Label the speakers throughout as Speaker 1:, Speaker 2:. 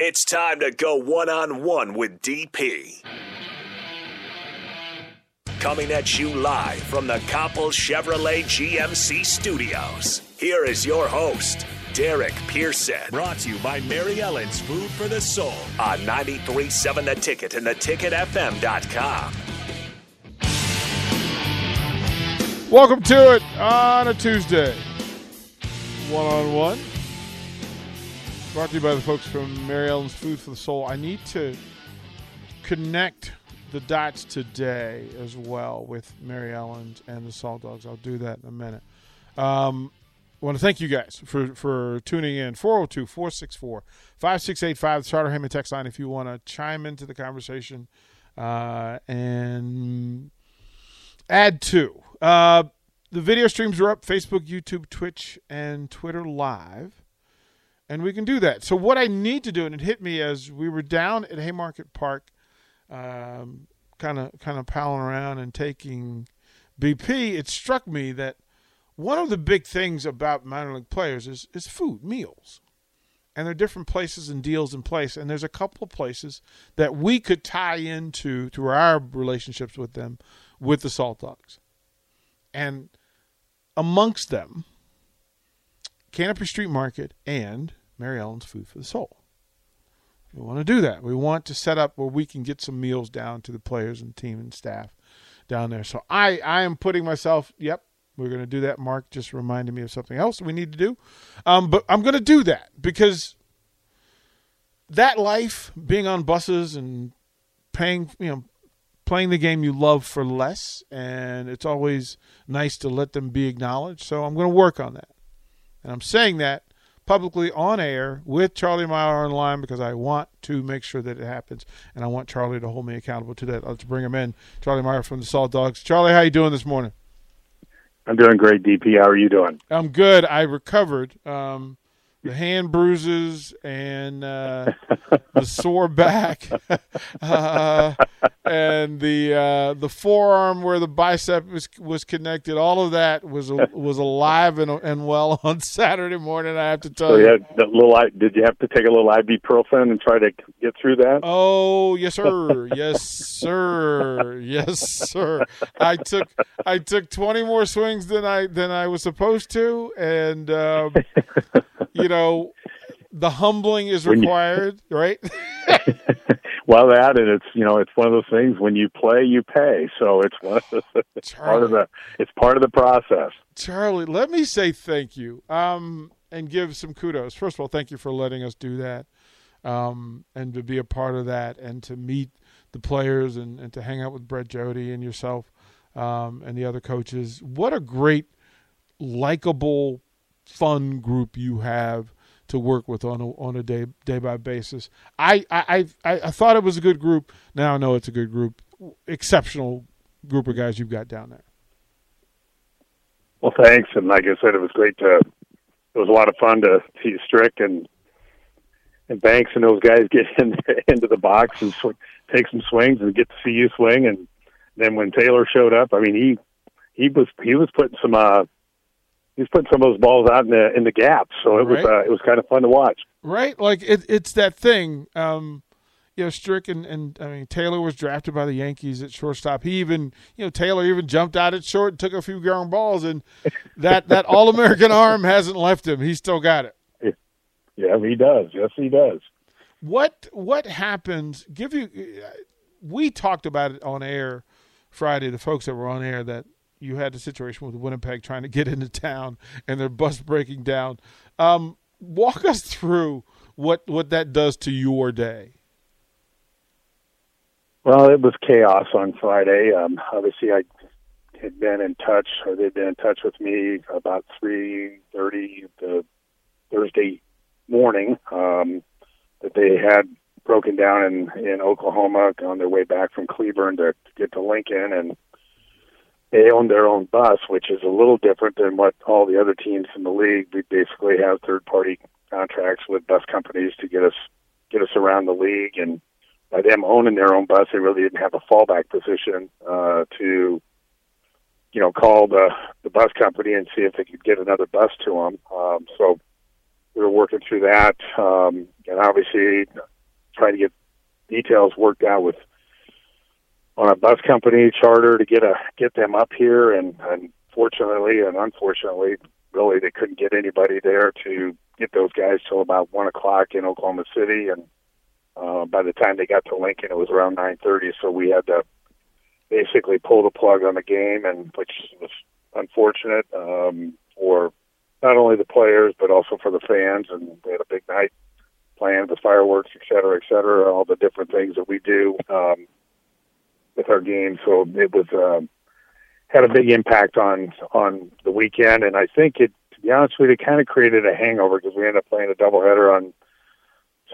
Speaker 1: It's time to go one on one with DP. Coming at you live from the Copple Chevrolet GMC studios. Here is your host, Derek Pearson.
Speaker 2: Brought to you by Mary Ellen's Food for the Soul.
Speaker 1: On 93.7 The Ticket and theticketfm.com.
Speaker 3: Welcome to it on a Tuesday. One on one. Brought to you by the folks from Mary Ellen's Food for the Soul. I need to connect the dots today as well with Mary Ellen's and the Salt Dogs. I'll do that in a minute. Um, I want to thank you guys for, for tuning in. 402 464 5685, the Charter Heyman text line, if you want to chime into the conversation uh, and add to. Uh, the video streams are up Facebook, YouTube, Twitch, and Twitter Live. And we can do that. So, what I need to do, and it hit me as we were down at Haymarket Park, kind of kind of palling around and taking BP, it struck me that one of the big things about minor league players is, is food, meals. And there are different places and deals in place. And there's a couple of places that we could tie into through our relationships with them with the Salt Dogs. And amongst them, Canopy Street Market and Mary Ellen's Food for the Soul. We want to do that. We want to set up where we can get some meals down to the players and team and staff down there. So I, I am putting myself, yep, we're going to do that. Mark just reminded me of something else we need to do. Um, but I'm going to do that because that life, being on buses and paying, you know, playing the game you love for less, and it's always nice to let them be acknowledged. So I'm going to work on that. And I'm saying that publicly on air with Charlie Meyer on the line because I want to make sure that it happens, and I want Charlie to hold me accountable to that. Let's bring him in. Charlie Meyer from the Salt Dogs. Charlie, how you doing this morning?
Speaker 4: I'm doing great, DP. How are you doing?
Speaker 3: I'm good. I recovered. Um, the hand bruises and uh, the sore back, uh, and the uh, the forearm where the bicep was was connected. All of that was was alive and, and well on Saturday morning. I have to tell
Speaker 4: So
Speaker 3: you.
Speaker 4: you that little. Did you have to take a little ibuprofen and try to get through that?
Speaker 3: Oh yes, sir. Yes, sir. Yes, sir. I took I took twenty more swings than I than I was supposed to, and um, you know, the humbling is
Speaker 4: When you-
Speaker 3: required, right?
Speaker 4: well, that and it's you know it's one of those things. When you play, you pay. So it's one of the, it's part of the it's part of the process.
Speaker 3: Charlie, let me say thank you um, and give some kudos. First of all, thank you for letting us do that um, and to be a part of that and to meet the players and, and to hang out with Brett Jodie and yourself um, and the other coaches. What a great, likable, fun group you have to work with on a, on a day day by basis. I, I I I thought it was a good group. Now I know it's a good group. Exceptional group of guys you've got down there.
Speaker 4: Well, thanks. And like I said, it was great to. It was a lot of fun to see Strick and and Banks and those guys get in, into the box and sw- take some swings and get to see you swing. And then when Taylor showed up, I mean he he was he was putting some uh he was putting some of those balls out in the in the gaps. So it was uh, it was kind of fun to watch.
Speaker 3: right? Like it, it's that thing. Um, you know, Strick and, and I mean Taylor was drafted by the Yankees at shortstop. He even, you know, Taylor even jumped out at short and took a few ground balls, and that that All American arm hasn't left him. He's still got it.
Speaker 4: Yeah, he does. Yes, he does.
Speaker 3: What what happens? Give you. We talked about it on air Friday. The folks that were on air that you had the situation with Winnipeg trying to get into town and their bus breaking down. Um, walk us through what what that does to your day.
Speaker 4: Well, it was chaos on Friday. Um, obviously, I had been in touch, or they'd been in touch with me about three thirty the Thursday morning. Um, that they had broken down in in Oklahoma on their way back from Cleburne to, to get to Lincoln, and they own their own bus, which is a little different than what all the other teams in the league. We basically have third party contracts with bus companies to get us get us around the league, and by them owning their own bus, they really didn't have a fallback position uh, to you know call the the bus company and see if they could get another bus to them. Um, so we were working through that, um, and obviously trying to get details worked out with on a bus company charter to get a get them up here. And, and fortunately and unfortunately really they couldn't get anybody there to get those guys till about one o'clock in Oklahoma City. And uh, by the time they got to Lincoln it was around nine thirty. So we had to basically pull the plug on the game and which was unfortunate um, for not only the players but also for the fans. And we had a big night planned with fireworks et cetera et cetera all the different things that we do. Um, with our game. So it was um, had a big impact on on the weekend, and I think it, to be honest with you, kind of created a hangover because we ended up playing a doubleheader on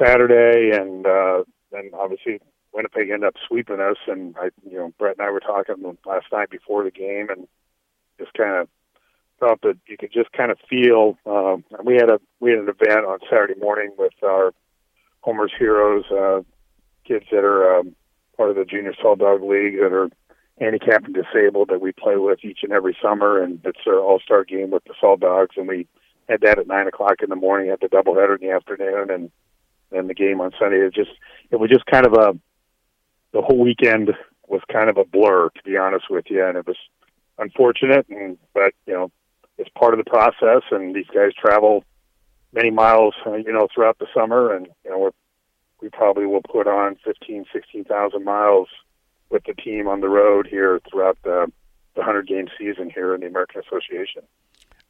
Speaker 4: Saturday, and uh, obviously Winnipeg ended up sweeping us. And I, you know, Brett and I were talking last night before the game, and just kind of felt that you could just kind of feel. Um, we had a we had an event on Saturday morning with our Homer's Heroes uh, kids that are um, part of the Junior Salt Dog League that are handicapped and disabled that we play with each and every summer, and it's our All Star game with the Salt Dogs, and we had that at nine o'clock in the morning, had the doubleheader in the afternoon, and then the game on Sunday. It just it was just kind of a the whole weekend was kind of a blur, to be honest with you, and it was unfortunate, and but you know it's part of the process, and these guys travel many miles, you know, throughout the summer, and you know we're we probably will put on 15, 16,000 miles with the team on the road here throughout the, the 100 game season here in the American Association.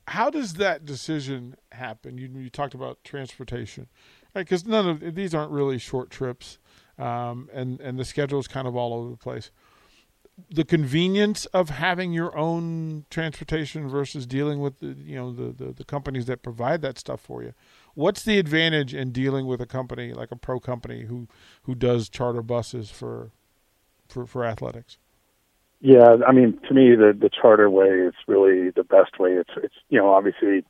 Speaker 3: How does that decision happen? You, you talked about transportation, right? Because none of these aren't really short trips, um, and and the schedule is kind of all over the place the convenience of having your own transportation versus dealing with the you know the, the, the companies that provide that stuff for you. What's the advantage in dealing with a company like a pro company who who does charter buses for for for athletics?
Speaker 4: Yeah i mean to me the the charter way is really the best way. It's it's you know obviously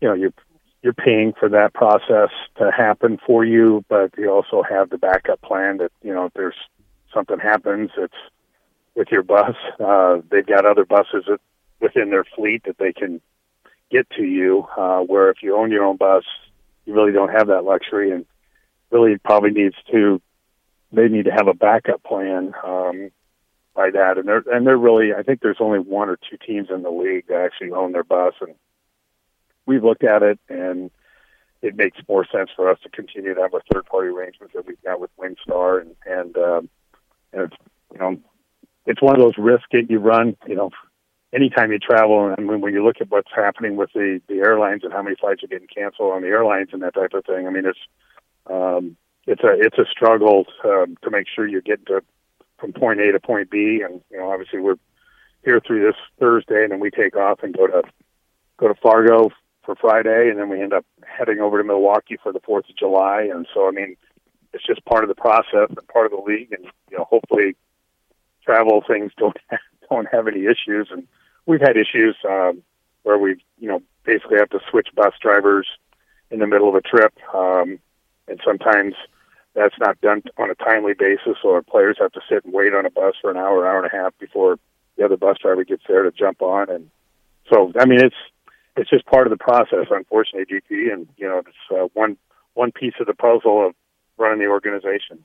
Speaker 4: you know you're you're paying for that process to happen for you but you also have the backup plan that you know if there's something happens it's with your bus. Uh, they've got other buses within their fleet that they can get to you. Uh, where if you own your own bus, you really don't have that luxury, and really probably needs to. They need to have a backup plan um, by that, and they're and they're really. I think there's only one or two teams in the league that actually own their bus, and we've looked at it, and it makes more sense for us to continue to have a third party arrangements that we've got with Winstar, and and um, and it's you know it's one of those risks that you run, you know, anytime you travel. And when, when you look at what's happening with the, the airlines and how many flights are getting canceled on the airlines and that type of thing, I mean, it's, um, it's a, it's a struggle um, to make sure you get to, from point A to point B. And, you know, obviously we're here through this Thursday and then we take off and go to, go to Fargo for Friday. And then we end up heading over to Milwaukee for the 4th of July. And so, I mean, it's just part of the process and part of the league. And, you know, hopefully, travel things don't don't have any issues, and we've had issues um, where we you know basically have to switch bus drivers in the middle of a trip, um, and sometimes that's not done on a timely basis, or players have to sit and wait on a bus for an hour, hour and a half before the other bus driver gets there to jump on, and so I mean it's it's just part of the process, unfortunately, DP, and you know it's uh, one one piece of the puzzle of running the organization.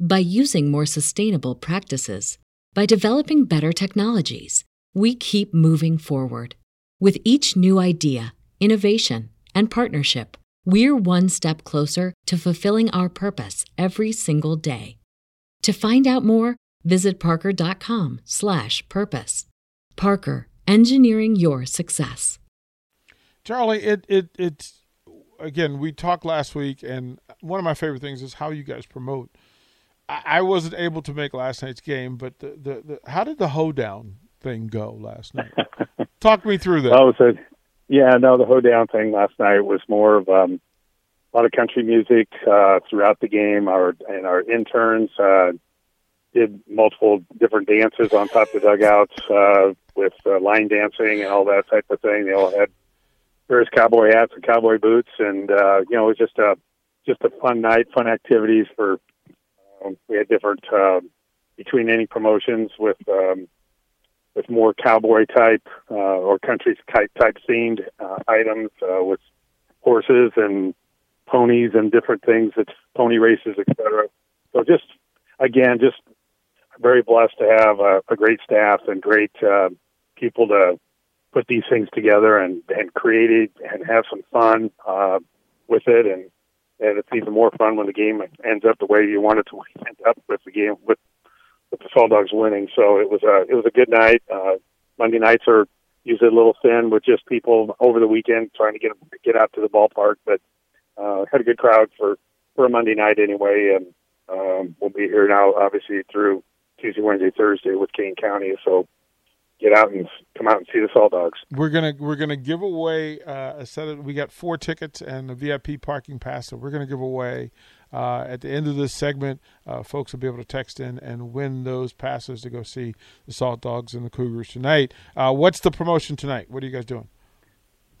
Speaker 5: by using more sustainable practices, by developing better technologies. We keep moving forward. With each new idea, innovation, and partnership, we're one step closer to fulfilling our purpose every single day. To find out more, visit parker.com/purpose. Parker, engineering your success.
Speaker 3: Charlie, it it it's again. We talked last week, and one of my favorite things is how you guys promote. I, wasn't able to make last night's game, but the, the, the how did the hoedown thing go last night? Talk me through that.
Speaker 4: Oh, so yeah, no, the hoedown thing last night was more of um, a lot of country music uh, throughout the game. Our and our interns uh, did multiple different dances on top of the dugouts uh, with uh, line dancing and all that type of thing. They all had various cowboy hats and cowboy boots, and uh, you know, it was just a just a fun night, fun activities for. Um, we had different uh, between any promotions with um, with more cowboy type uh, or country type type themed uh, items uh, with horses and ponies and different things, it's pony races, etc. So just again, just very blessed to have a, a great staff and great uh, people to put these things together and and create it and have some fun uh, with it and and it's even more fun when the game ends up the way you want it to end up with the game with with the Salt Dogs winning. So it was a it was a good night. Uh, Monday nights are usually a little thin with just people over the weekend trying to get get out to the ballpark, but uh, had a good crowd for for a Monday night anyway, and um, we'll be here now obviously through Tuesday, Wednesday, Thursday with Kane County. So get out and come out and see the Salt Dogs.
Speaker 3: We're gonna we're gonna give away uh, a set of we got four tickets and a VIP parking pass that we're gonna give away. Uh, at the end of this segment, uh, folks will be able to text in and win those passes to go see the Salt Dogs and the Cougars tonight. Uh, what's the promotion tonight? What are you guys doing?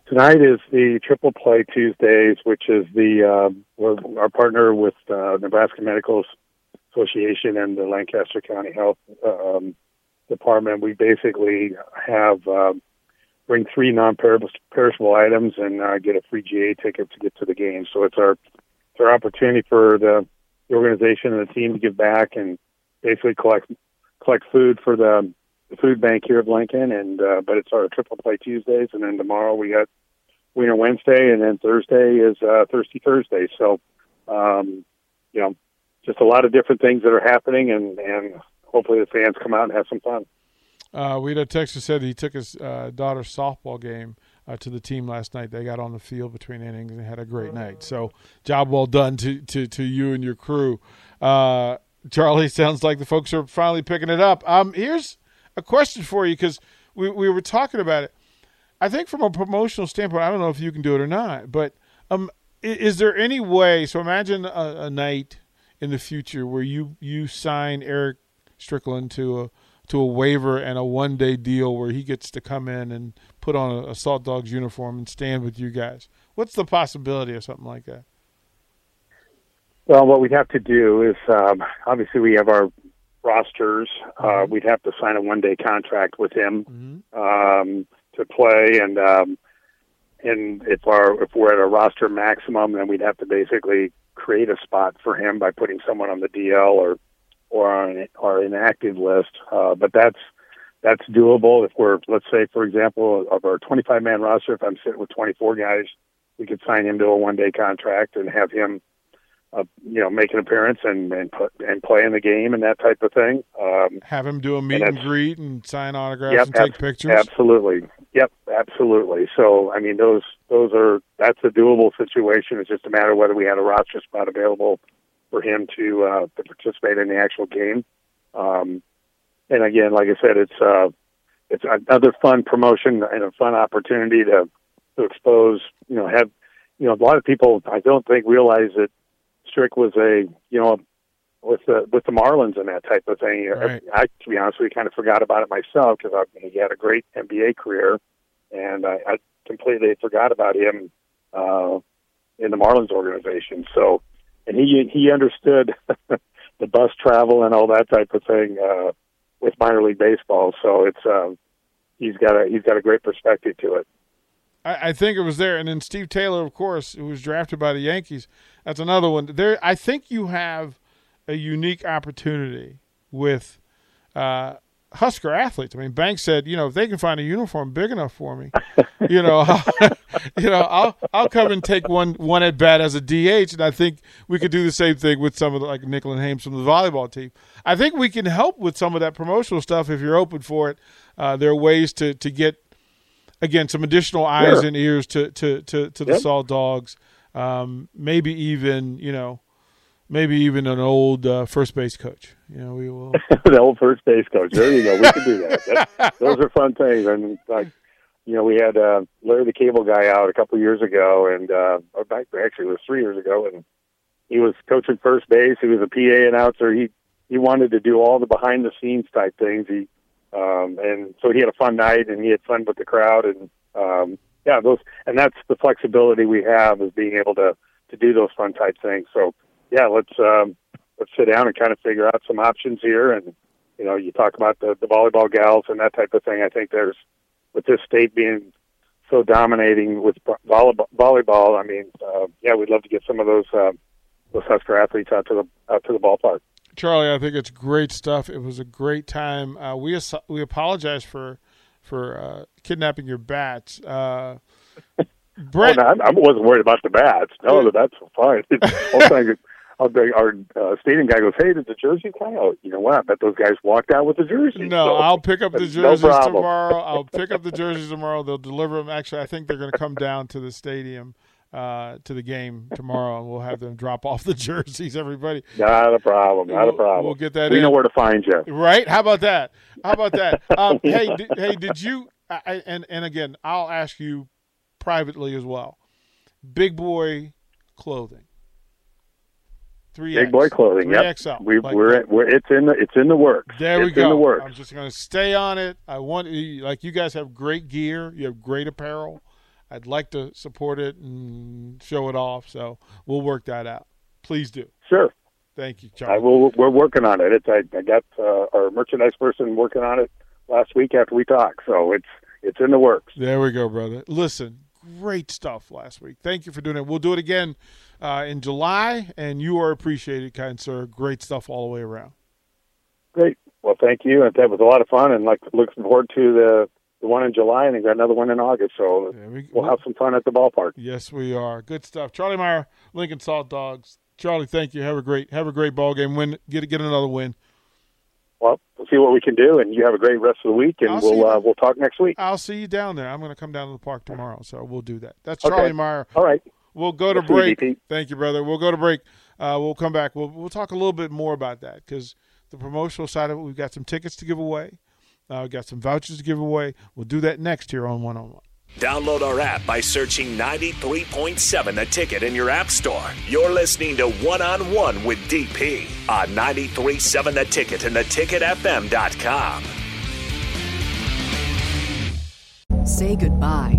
Speaker 4: Tonight is the Triple Play Tuesdays, which is the uh, our partner with uh, Nebraska Medical Association and the Lancaster County Health um, Department. We basically have um, bring three non-perishable items and uh, get a free GA ticket to get to the game. So it's our it's our opportunity for the, the organization and the team to give back and basically collect collect food for the, the food bank here of Lincoln. And uh, but it's our triple play Tuesdays, and then tomorrow we got Wiener Wednesday, and then Thursday is uh, Thirsty Thursday. So um, you know, just a lot of different things that are happening, and and hopefully the fans come out and have some fun.
Speaker 3: Uh, we had a text that said he took his uh, daughter's softball game uh, to the team last night. They got on the field between innings and had a great night. So, job well done to to, to you and your crew. Uh, Charlie, sounds like the folks are finally picking it up. Um, here's a question for you because we we were talking about it. I think from a promotional standpoint, I don't know if you can do it or not, but um, is, is there any way? So imagine a, a night in the future where you you sign Erick Strickland to a to a waiver and a one day deal where he gets to come in and put on a, Salt Dogs uniform and stand with you guys. What's the possibility of something like that?
Speaker 4: Well, what we'd have to do is um, obviously we have our rosters. Uh, mm-hmm. we'd have to sign a one day contract with him mm-hmm. um, to play, and um, and if our if we're at a roster maximum, then we'd have to basically create a spot for him by putting someone on the DL or or on our inactive list. Uh, but that's that's doable if we're let's say for example of our 25 man roster. If I'm sitting with 24 guys, we could sign him to a one day contract and have him. Uh, you know, make an appearance and and put and play in the game and that type of thing. Um,
Speaker 3: have him do a meet and, and greet and sign autographs yep, and take ab- pictures.
Speaker 4: Absolutely, yep, absolutely. So, I mean, those those are that's a doable situation. It's just a matter of whether we had a roster spot available for him to uh, to participate in the actual game. Um, and again, like I said, it's uh, it's another fun promotion and a fun opportunity to to expose. You know, have you know a lot of people I don't think realize that Strick was a you know with the with the Marlins and that type of thing.
Speaker 3: Right.
Speaker 4: I, to be honest you, kind of forgot about it myself because I he had a great NBA career, and I, I completely forgot about him uh, in the Marlins organization. So, and he he understood the bus travel and all that type of thing uh, with minor league baseball. So it's um, he's got a he's got a great perspective to it.
Speaker 3: I, I think it was there, and then Steve Taylor, of course, who was drafted by the Yankees. That's another one. There, I think you have a unique opportunity with uh, Husker athletes. I mean, Banks said, you know, if they can find a uniform big enough for me, you know, you know, I'll I'll come and take one one at bat as a DH, and I think we could do the same thing with some of the, like Nicklin Hames from the volleyball team. I think we can help with some of that promotional stuff if you're open for it. Uh, there are ways to to get again some additional eyes
Speaker 4: Sure.
Speaker 3: and ears to to to, to the
Speaker 4: Yep.
Speaker 3: Salt Dogs. Um, maybe even you know, maybe even an old uh, first base coach. You know, we will.
Speaker 4: the old first base coach. There you go. We can do that. that those are fun things. And like, you know, we had uh, Larry the Cable Guy out a couple years ago, and uh, or back actually it was three years ago, and he was coaching first base. He was a PA announcer. He he wanted to do all the behind the scenes type things. He um, and so he had a fun night, and he had fun with the crowd, and um, yeah, those and that's the flexibility we have is being able to to do those fun type things. So yeah, let's um, let's sit down and kind of figure out some options here. And you know, you talk about the the volleyball gals and that type of thing. I think there's with this state being so dominating with volleyball. volleyball I mean, uh, yeah, we'd love to get some of those uh, those Husker athletes out to the out to the ballpark.
Speaker 3: Charlie, I think it's great stuff. It was a great time. Uh, we as- we apologize for for uh, kidnapping your bats. Uh, Brett,
Speaker 4: Oh, no, I I wasn't worried about the bats. No, the bats were fine. the time, I'll bring- our uh, stadium guy goes, "Hey, did the jersey come out?" You know what? I bet those guys walked out with the jersey.
Speaker 3: no,
Speaker 4: So-
Speaker 3: I'll pick up the jerseys
Speaker 4: problem.
Speaker 3: tomorrow. I'll pick up the jerseys tomorrow. They'll deliver them. Actually, I think they're going to come down to the stadium uh, to the game tomorrow, and we'll have them drop off the jerseys. Everybody,
Speaker 4: Not a problem. Not a
Speaker 3: We'll-
Speaker 4: problem.
Speaker 3: we'll get that
Speaker 4: We
Speaker 3: in.
Speaker 4: know where to find you.
Speaker 3: Right? How about that? How about that? Um, hey, di- hey, did you? I- and and again, I'll ask you privately as well. Big boy clothing. Three
Speaker 4: Big boy clothing. Yep. We,
Speaker 3: Like
Speaker 4: we're, we're it's in the it's in the works.
Speaker 3: There we go.
Speaker 4: In the works.
Speaker 3: I'm just going to stay on it. I want like you guys have great gear. You have great apparel. I'd like to support it and show it off. So we'll work that out. Please do.
Speaker 4: Sure.
Speaker 3: Thank you,
Speaker 4: I will. We're working on it. It's I, I got uh, our merchandise person working on it last week after we talked. So it's it's in the works.
Speaker 3: There we go, brother. Listen, great stuff last week. Thank you for doing it. We'll do it again uh, in July, and you are appreciated, kind sir. Great stuff all the way around.
Speaker 4: Great. Well, thank you. And that was a lot of fun, and like looking forward to the the one in July, and they got another one in August. So
Speaker 3: we
Speaker 4: we'll have some fun at the ballpark.
Speaker 3: Yes, we are. Good stuff. Charlie Meyer, Lincoln Salt Dogs. Charlie, thank you. Have a great have a great ball game. Win get get another win.
Speaker 4: Well, we'll see what we can do, and you have a great rest of the week, and
Speaker 3: I'll
Speaker 4: we'll uh, we'll talk next week.
Speaker 3: I'll see you down there. I'm going to come down to the park tomorrow, so we'll do that. That's
Speaker 4: Okay.
Speaker 3: Charlie Meyer.
Speaker 4: All right.
Speaker 3: We'll go to
Speaker 4: We'll see you,
Speaker 3: break. Thank you, brother. We'll go to break. Uh, we'll come back. We'll we'll talk a little bit more about that because the promotional side of it. We've got some tickets to give away. Uh, we've got some vouchers to give away. We'll do that next here on One on One.
Speaker 1: Download our app by searching 93.7 The Ticket in your app store. You're listening to One on One with DP on 93.7 The Ticket and theticketfm.com.
Speaker 5: Say goodbye